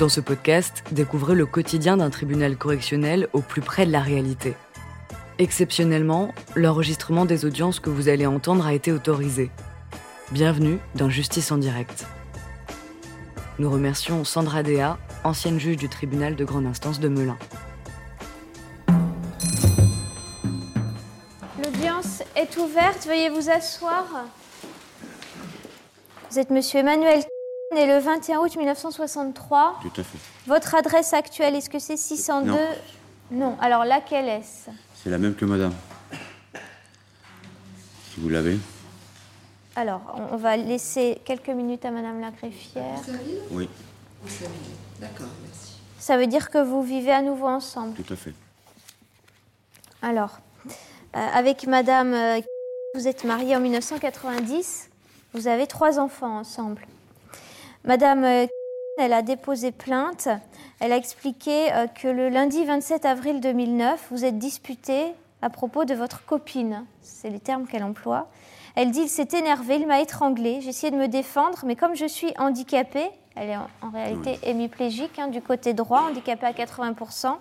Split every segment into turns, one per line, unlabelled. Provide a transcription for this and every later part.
Dans ce podcast, découvrez le quotidien d'un tribunal correctionnel au plus près de la réalité. Exceptionnellement, l'enregistrement des audiences que vous allez entendre a été autorisé. Bienvenue dans Justice en direct. Nous remercions Sandra Dea, ancienne juge du tribunal de grande instance de Melun.
L'audience est ouverte, veuillez vous asseoir. Vous êtes monsieur Emmanuel né le 21 août 1963.
Tout à fait.
Votre adresse actuelle, est-ce que c'est 602
Non.
Non. Alors laquelle est-ce?
C'est la même que madame. Si vous l'avez.
Alors, on- va laisser quelques minutes à madame la greffière.
Oui,
D'accord, merci.
Ça veut dire que vous vivez à nouveau ensemble.
tout à fait.
Alors, euh, avec Madame, euh, vous êtes mariée en 1990. Vous avez trois enfants ensemble. Madame, euh, elle a déposé plainte. Elle a expliqué euh, que le lundi 27 avril 2009, vous êtes disputé à propos de votre copine. C'est les termes qu'elle emploie. Elle dit il s'est énervé, il m'a étranglée. J'ai essayé de me défendre, mais comme je suis handicapée, elle est en, en réalité hémiplégique hein, du côté droit, handicapée à 80%.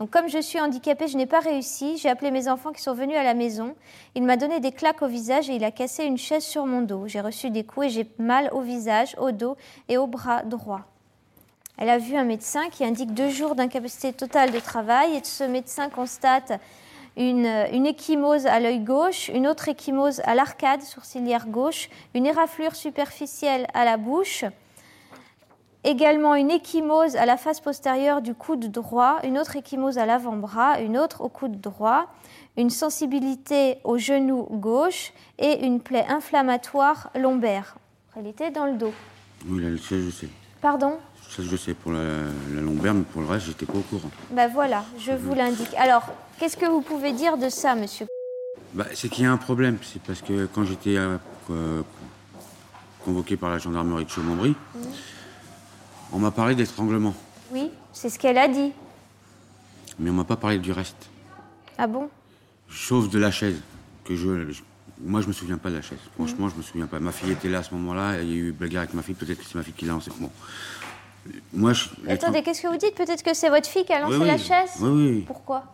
Donc comme je suis handicapée, je n'ai pas réussi. J'ai appelé mes enfants qui sont venus à la maison. Il m'a donné des claques au visage et il a cassé une chaise sur mon dos. J'ai reçu des coups et j'ai mal au visage, au dos et au bras droit. Elle a vu un médecin qui indique deux jours d'incapacité totale de travail et ce médecin constate une, une échymose à l'œil gauche, une autre échymose à l'arcade sourcilière gauche, une éraflure superficielle à la bouche, également une échymose à la face postérieure du coude droit, une autre échymose à l'avant-bras, une autre au coude droit, une sensibilité au genou gauche et une plaie inflammatoire lombaire. En réalité, dans le dos.
Oui, là, ça, je sais.
Pardon?
Ça, je sais pour la, la lombaire, mais pour le reste, j'étais pas au courant.
Ben voilà, je vous l'indique. Alors, qu'est-ce que vous pouvez dire de ça, monsieur?
Bah, c'est qu'il y a un problème. C'est parce que quand j'étais euh, euh, convoqué par la gendarmerie de Chaumont-Brie, on m'a parlé d'étranglement.
Oui, c'est ce qu'elle a dit.
Mais on m'a pas parlé du reste.
Ah bon?
Sauf de la chaise. Que je, je- moi, je me souviens pas de la chaise. Franchement, je me souviens pas. Ma fille était là à ce moment-là. Il y a eu bagarre avec ma fille. Peut-être que c'est ma fille qui l'a lancé. Bon. Moi, je.
Attendez, qu'est-ce que vous dites? Peut-être que c'est votre fille qui a lancé
Oui, oui.
la chaise?
Oui, oui.
Pourquoi?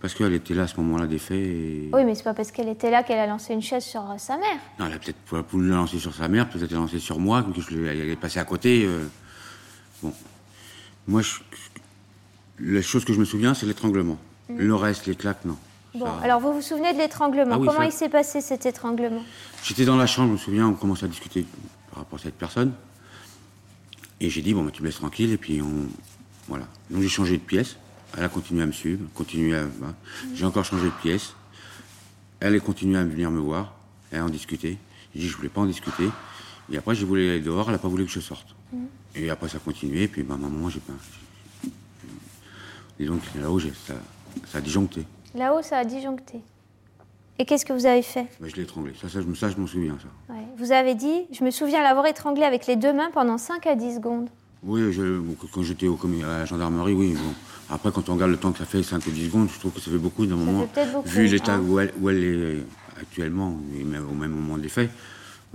Parce qu'elle était là à ce moment-là des faits. Et...
Oui, mais c'est pas parce qu'elle était là qu'elle a lancé une chaise sur sa mère.
Non, elle a peut-être voulu la lancer sur sa mère, peut-être la lancer sur moi, que je elle est passée à côté. euh. Bon. Moi, je... la chose que je me souviens, c'est l'étranglement. Le reste, les claques, non.
Bon,
Ça-
alors vous vous souvenez de l'étranglement?
Ah oui,
Comment
ça-
il s'est passé cet étranglement?
J'étais dans la chambre, je me souviens, on commençait à discuter par rapport à cette personne. Et j'ai dit, bon, bah, tu me laisses tranquille, et puis on. Voilà. Donc j'ai changé de pièce. Elle a continué à me suivre, continué à. voilà. J'ai encore changé de pièce. Elle a continué à venir me voir, et à en discuter. J'ai dit, je voulais pas en discuter. Et après, j'ai voulu aller dehors, elle a pas voulu que je sorte. Et après, ça a continué, et puis, bah, à un moment, j'ai pas. Disons que là-haut, ça, ça a disjoncté.
Là-haut, ça a disjoncté. Et qu'est-ce que vous avez fait?
Bah, je l'ai étranglé. Ça, ça, je ça, je m'en souviens, ça.
Ouais. Vous avez dit, je me souviens l'avoir étranglé avec les deux mains pendant 5 à 10 secondes.
Oui, je- quand j'étais à la gendarmerie, oui. Bon. Après, quand on regarde le temps que ça fait, 5 ou 10 secondes, je trouve que ça fait beaucoup d'un moment.
beaucoup,
Vu l'état
hein.
où, elle, où elle est actuellement, et même au même moment des faits,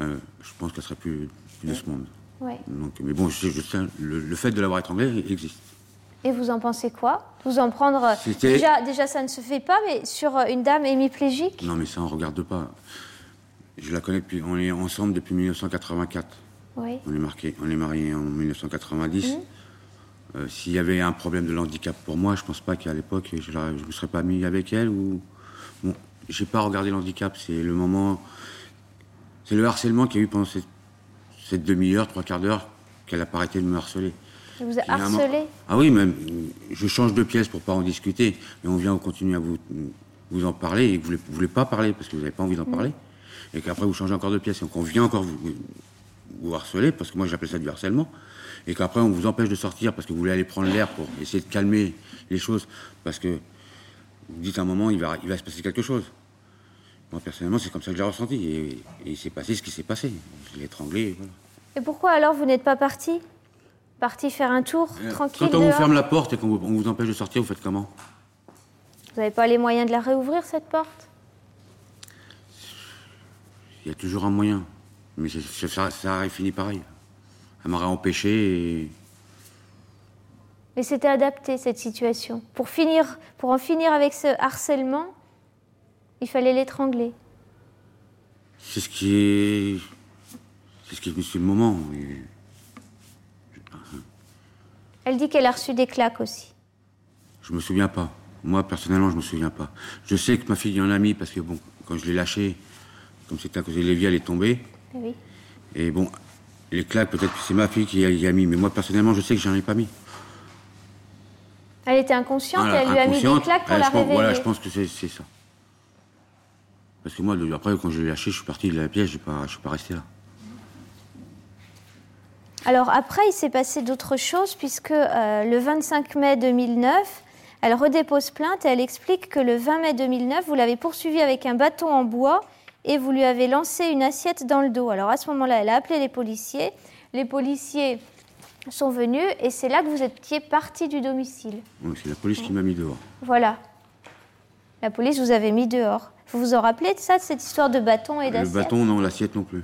euh, je pense qu'elle serait plus, plus de ce monde.
Ouais.
Donc, mais bon, je, je le, le fait de l'avoir étranglée existe.
Et vous en pensez quoi? Vous en prendre. euh, Déjà, déjà, ça ne se fait pas, mais sur euh, une dame hémiplégique?
Non, mais ça, on regarde pas. Je la connais depuis. On est ensemble depuis 1984.
Oui.
On est, marqué, on est mariés en 1990. Euh, S'il y avait un problème de handicap pour moi, je pense pas qu'à l'époque, je ne me serais pas mis avec elle. Ou... Bon, j'ai pas regardé l'handicap. C'est le moment. C'est le harcèlement qu'il y a eu pendant cette, cette demi-heure, trois quarts d'heure, qu'elle a pas arrêté de me harceler.
Elle vous a
Il y a un mo-
harcelé
Ah oui, même. Je change de pièce pour pas en discuter. Et on vient continuer à vous, vous en parler et que vous vous voulez pas parler parce que vous n'avez pas envie d'en parler. Et qu'après vous changez encore de pièce. Et qu'on vient encore vous, vous harceler, parce que moi j'appelle ça du harcèlement. Et qu'après on vous empêche de sortir parce que vous voulez aller prendre l'air pour essayer de calmer les choses. Parce que vous dites à un moment, il va, il va se passer quelque chose. Moi personnellement, c'est comme ça que j'ai ressenti. Et, et il s'est passé ce qui s'est passé. Je l'ai étranglé. et Voilà.
Et pourquoi alors vous n'êtes pas parti? Parti faire un tour, tranquille
Quand on vous ferme la porte et qu'on vous, empêche de sortir, vous faites comment?
Vous n'avez pas les moyens de la réouvrir, cette porte?
Il y a toujours un moyen. Mais ça, ça aurait fini pareil. Elle m'aurait empêché et.
Mais c'était adapté cette situation. Pour, finir, pour en finir avec ce harcèlement, il fallait l'étrangler.
C'est ce qui est. C'est ce qui est venu sur le moment. Et-
Elle dit qu'elle a reçu des claques aussi.
Je me souviens pas. Moi, personnellement, je me souviens pas. Je sais que ma fille en a mis parce que, bon, quand je l'ai lâchée, comme c'était à cause de Lévi, elle est tombée.
Eh oui.
Et bon, les claques, peut-être que c'est ma fille qui y a mis. Mais moi, personnellement, je sais que j'en ai pas mis.
Elle était inconsciente
Voilà,
et elle lui a mis des claques pour
Ouais,
la
je pense-
réveiller.
Voilà, je pense que c'est ça. Parce que moi, après, quand je l'ai lâché, je suis parti de la pièce, je ne suis pas resté là.
Alors après, il s'est passé d'autres choses puisque euh, le 25 mai 2009, elle redépose plainte et elle explique que le 20 mai 2009, vous l'avez poursuivi avec un bâton en bois et vous lui avez lancé une assiette dans le dos. Alors à ce moment-là, elle a appelé les policiers. Les policiers sont venus et c'est là que vous étiez parti du domicile.
C'est la police qui m'a mis dehors.
Voilà. La police vous avait mis dehors. Vous vous en rappelez de ça, de cette histoire de bâton et
Le
d'assiette
bâton, non, l'assiette non plus.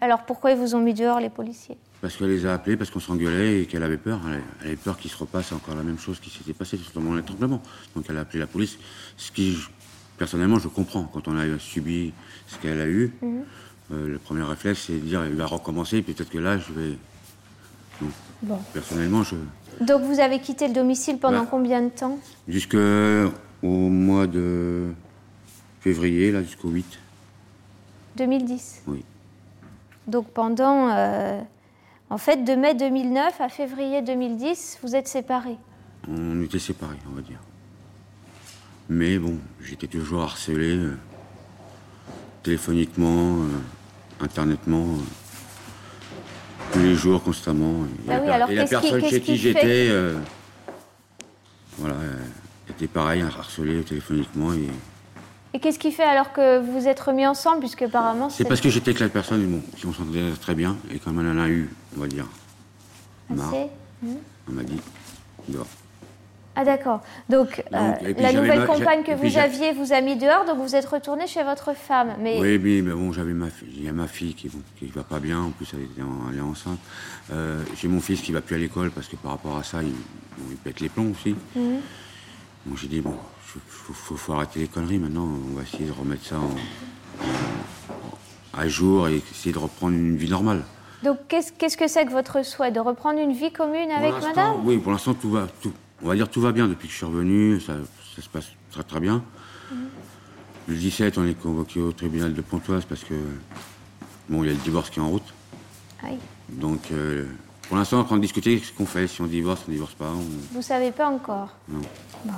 Alors pourquoi ils vous ont mis dehors, les policiers?
Parce qu'elle les a appelés, parce qu'on s'engueulait et qu'elle avait peur. Elle, elle avait peur qu'il se repasse encore la même chose qui s'était passée sur mon étranglement. Donc elle a appelé la police. Ce qui, personnellement, je comprends. Quand on a subi ce qu'elle a eu, euh, le premier réflexe, c'est de dire il va recommencer, peut-être que là, je vais. Donc,
Bon.
Personnellement, je.
Donc vous avez quitté le domicile pendant
Bah.
combien de temps?
Jusqu'au mois de février, là, jusqu'au 8.
2010.
Oui.
Donc pendant, euh, en fait, de mai 2009 à février 2010, vous êtes séparés.
On était séparés, on va dire. Mais bon, j'étais toujours harcelé, euh, téléphoniquement, euh, internetement, euh, tous les jours, constamment. Et
Bah
la
oui,
per-
alors
et la
qu'est-ce qui-
personne chez
qui
qui j'étais, voilà, euh, était pareil, harcelé téléphoniquement. Et...
Et qu'est-ce qui fait alors que vous vous êtes remis ensemble, puisque apparemment
C'est parce que j'étais avec la personne, bon, qui on s'entendait très bien, et comme elle en a eu, on va dire, marre,
assez-
on m'a dit, dehors.
Ah d'accord. Donc, euh,
Donc,
la nouvelle compagne que vous aviez vous a mis dehors, donc vous êtes retourné chez votre femme. Mais
Oui, oui, mais bon, j'avais ma fille, il y a ma fille qui, bon, qui va pas bien, en plus elle, était en- elle est enceinte. Euh, J'ai mon fils qui va plus à l'école parce que par rapport à ça, il, bon, il pète les plombs aussi.
Mhm.
J'ai dit, bon, il faut, faut- faut arrêter les conneries maintenant, on va essayer de remettre ça en- en- à jour et essayer de reprendre une vie normale.
donc qu'est-ce que c'est que votre souhait de reprendre une vie commune
Pour
avec madame?
Oui, pour l'instant, tout va, tout, on va dire tout va bien depuis que je suis revenu, ça, ça se passe très très bien.
Mhm.
Le 17, on est convoqué au tribunal de Pontoise parce que, bon, il y a le divorce qui est en route.
Aïe.
Donc, euh, pour l'instant, on est en train de discuter ce qu'on fait, si on divorce, on divorce pas. on-
Vous savez pas encore.
Non.
Bon.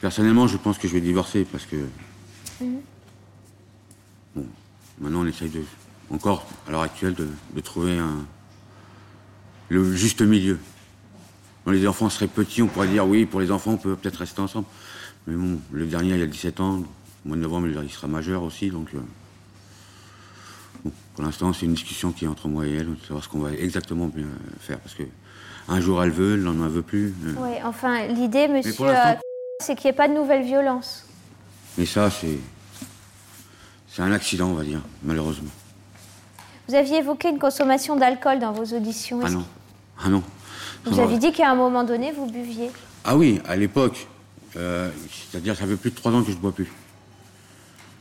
Personnellement, je pense que je vais divorcer parce que. Bon, maintenant, on essaye de, encore, à l'heure actuelle, de, de trouver un, le juste milieu. Quand les enfants seraient petits, on pourrait dire oui, pour les enfants, on peut peut-être rester ensemble. Mais bon, le dernier, il a 17 ans, au mois de novembre, il sera majeur aussi, donc. euh, bon, pour l'instant, c'est une discussion qui est entre moi et elle, de savoir ce qu'on va exactement bien faire. Parce que un jour, elle veut, le lendemain, elle veut plus. euh.
Oui, enfin, l'idée, monsieur, euh, c'est qu'il n'y ait pas de nouvelles violences.
Mais ça, c'est. C'est un accident, on va dire, malheureusement.
Vous aviez évoqué une consommation d'alcool dans vos auditions.
Ah non. Ah non.
Vous avez dit qu'à un moment donné, vous buviez.
Ah oui, à l'époque. euh, C'est-à-dire, ça fait plus de trois ans que je ne bois plus.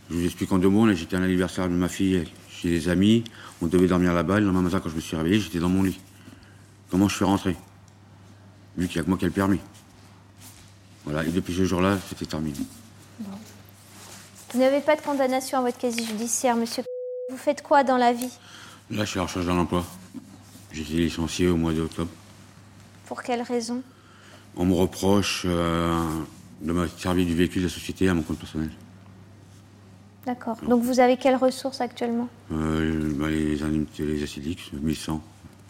Je vous explique en deux mots. J'étais à l'anniversaire de ma fille chez des amis. On devait dormir là-bas. Le lendemain matin, quand je me suis réveillé, j'étais dans mon lit. Comment je suis rentré? Vu qu'il n'y a que moi qui ai le permis. Voilà, et depuis ce jour-là, c'était terminé.
Vous n'avez pas de condamnation à votre casier judiciaire, monsieur. Vous faites quoi dans la vie?
Là, je suis à la recherche d'un emploi. J'ai été licencié au mois d'octobre.
Pour quelle raison?
On me reproche euh, de m'avoir servi du véhicule de la société à mon compte personnel.
D'accord. Donc vous avez quelles ressources actuellement?
Euh, bah, les les acidiques, 1100.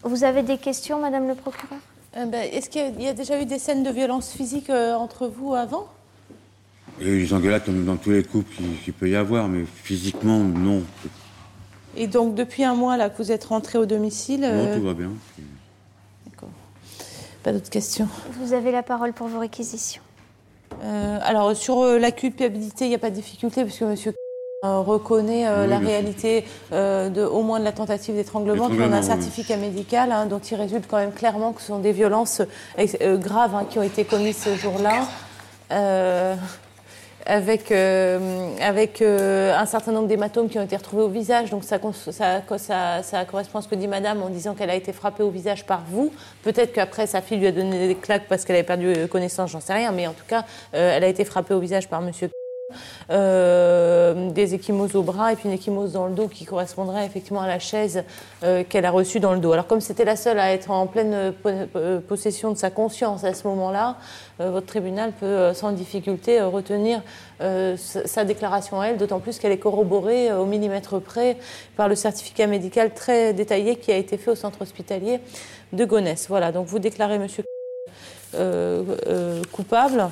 Vous avez des questions, madame le procureur?
Euh, ben, Est-ce qu'il y a- il y a déjà eu des scènes de violence physique euh, entre vous avant?
Il y a eu des engueulades comme dans tous les couples qu'il peut y avoir, mais physiquement, non.
Et donc, depuis un mois là, que vous êtes rentré au domicile
Non,
euh,
tout va bien.
D'accord. Pas d'autres questions
Vous avez la parole pour vos réquisitions.
Euh, Alors, sur euh, la culpabilité, il n'y a pas de difficulté, puisque monsieur reconnaît la réalité de, au moins de la tentative d'étranglement, on a un certificat médical hein, dont il résulte quand même clairement que ce sont des violences graves hein, qui ont été commises ce jour-là avec, euh, avec euh, un certain nombre d'hématomes qui ont été retrouvés au visage. Donc ça, ça, ça, ça correspond à ce que dit madame en disant qu'elle a été frappée au visage par vous. Peut-être qu'après sa fille lui a donné des claques parce qu'elle avait perdu connaissance, j'en sais rien. Mais en tout cas, euh, elle a été frappée au visage par monsieur euh, des échymoses au bras et puis une échymose dans le dos qui correspondrait effectivement à la chaise euh, qu'elle a reçue dans le dos. Alors comme c'était la seule à être en pleine euh, possession de sa conscience à ce moment-là, votre tribunal peut sans difficulté retenir sa déclaration à elle, d'autant plus qu'elle est corroborée au millimètre près par le certificat médical très détaillé qui a été fait au centre hospitalier de Gonesse. Voilà, donc vous déclarez monsieur coupable.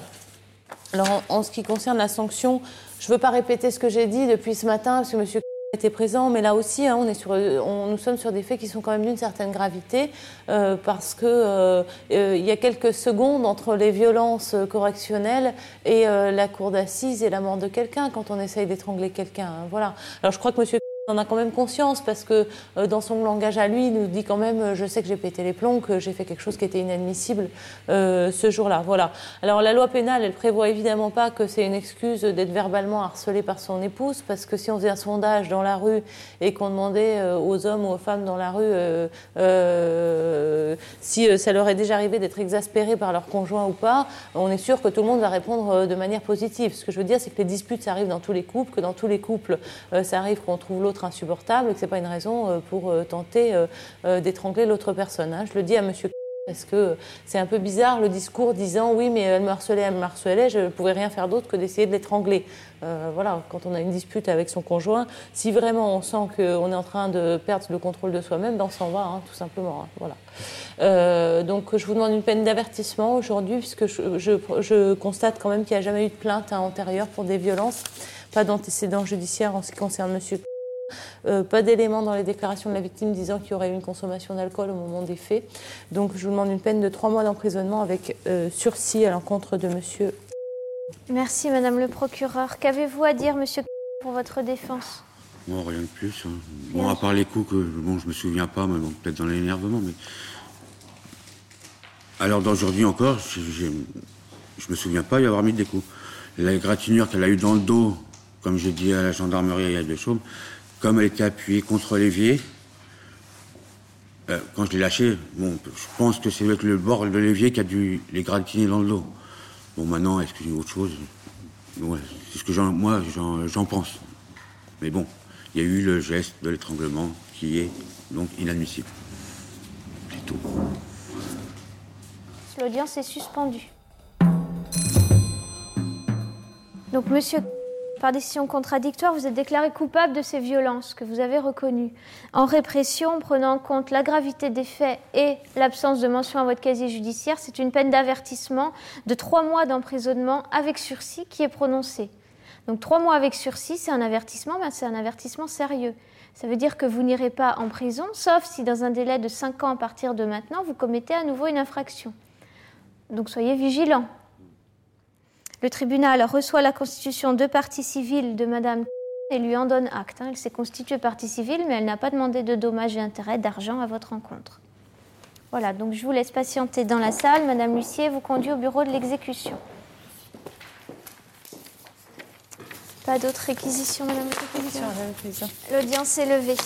Alors, en, ce qui concerne la sanction, je ne veux pas répéter ce que j'ai dit depuis ce matin, parce que monsieur était présent, mais là aussi, hein, on, nous sommes sur des faits qui sont quand même d'une certaine gravité, euh, parce que euh, euh, y a quelques secondes entre les violences correctionnelles et la cour d'assises et la mort de quelqu'un quand on essaye d'étrangler quelqu'un. Hein, voilà. Alors je crois que Monsieur on a quand même conscience parce que euh, dans son langage à lui, il nous dit quand même euh, je sais que j'ai pété les plombs, que j'ai fait quelque chose qui était inadmissible euh, ce jour-là. Voilà. Alors la loi pénale, elle prévoit évidemment pas que c'est une excuse d'être verbalement harcelé par son épouse parce que si on faisait un sondage dans la rue et qu'on demandait aux hommes ou aux femmes dans la rue si ça leur est déjà arrivé d'être exaspéré par leur conjoint ou pas, on est sûr que tout le monde va répondre de manière positive. Ce que je veux dire, c'est que les disputes, ça arrive dans tous les couples, que dans tous les couples, ça arrive qu'on trouve l'autre insupportable et que ce n'est pas une raison euh, pour euh, tenter euh, d'étrangler l'autre personne. Hein. Je le dis à monsieur parce que c'est un peu bizarre le discours disant oui mais elle me harcelait, elle me harcelait, je ne pouvais rien faire d'autre que d'essayer de l'étrangler. voilà, quand on a une dispute avec son conjoint, si vraiment on sent qu'on est en train de perdre le contrôle de soi-même, ben on s'en va, hein, tout simplement. Hein, voilà. donc je vous demande une peine d'avertissement aujourd'hui puisque je, constate quand même qu'il n'y a jamais eu de plainte antérieure pour des violences, pas d'antécédent judiciaire en ce qui concerne monsieur euh, pas d'éléments dans les déclarations de la victime disant qu'il y aurait eu une consommation d'alcool au moment des faits. Donc je vous demande une peine de trois mois d'emprisonnement avec euh, sursis à l'encontre de monsieur.
Merci Madame le procureur. Qu'avez-vous à dire Monsieur pour votre défense?
Bon, rien de plus. Hein. Bon, à part les coups que bon, je me souviens pas, mais bon, peut-être dans l'énervement, mais. Alors d'aujourd'hui encore, je, je, me souviens pas y avoir mis des coups. La gratinure qu'elle a eue dans le dos, comme j'ai dit à la gendarmerie il y a deux chaumes, comme elle était appuyée contre l'évier, euh, quand je l'ai lâché, bon, je pense que c'est avec le bord de l'évier qui a dû les gratiner dans le dos. Bon, maintenant, est-ce que j'ai autre chose C'est ce que moi, j'en pense. Mais bon, il y a eu le geste de l'étranglement qui est donc inadmissible. C'est tout.
L'audience est suspendue. Donc, monsieur par décision contradictoire, vous êtes déclaré coupable de ces violences que vous avez reconnues. En répression, prenant en compte la gravité des faits et l'absence de mention à votre casier judiciaire, c'est une peine d'avertissement de trois mois d'emprisonnement avec sursis qui est prononcée. Donc trois mois avec sursis, c'est un avertissement, mais c'est un avertissement sérieux. Ça veut dire que vous n'irez pas en prison, sauf si dans un délai de cinq ans à partir de maintenant, vous commettez à nouveau une infraction. Donc soyez vigilants. Le tribunal reçoit la constitution de partie civile de Madame et lui en donne acte. Hein. Elle s'est constituée partie civile, mais elle n'a pas demandé de dommages et intérêts d'argent à votre rencontre. Voilà, donc je vous laisse patienter dans la salle. Madame Lucier vous conduit au bureau de l'exécution. Pas d'autres réquisitions, Madame la L'audience est levée.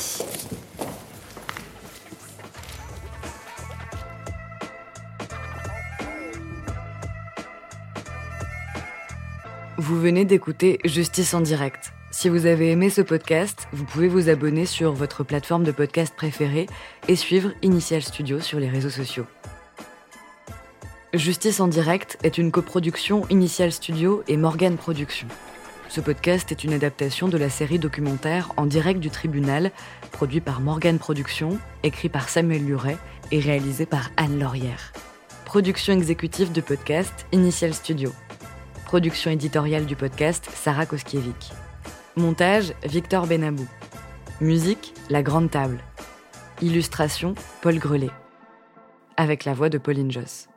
Vous venez d'écouter Justice en direct. Si vous avez aimé ce podcast, vous pouvez vous abonner sur votre plateforme de podcast préférée et suivre Initial Studio sur les réseaux sociaux. Justice en direct est une coproduction Initial Studio et Morgan Productions. Ce podcast est une adaptation de la série documentaire En direct du tribunal, produit par Morgan Productions, écrit par Samuel Luret et réalisé par Anne Laurière. Production exécutive de podcast Initial Studio. Production éditoriale du podcast, Sarah Koskiewicz. Montage, Victor Benabou. Musique, La Grande Table. Illustration, Paul Grelet. Avec la voix de Pauline Joss.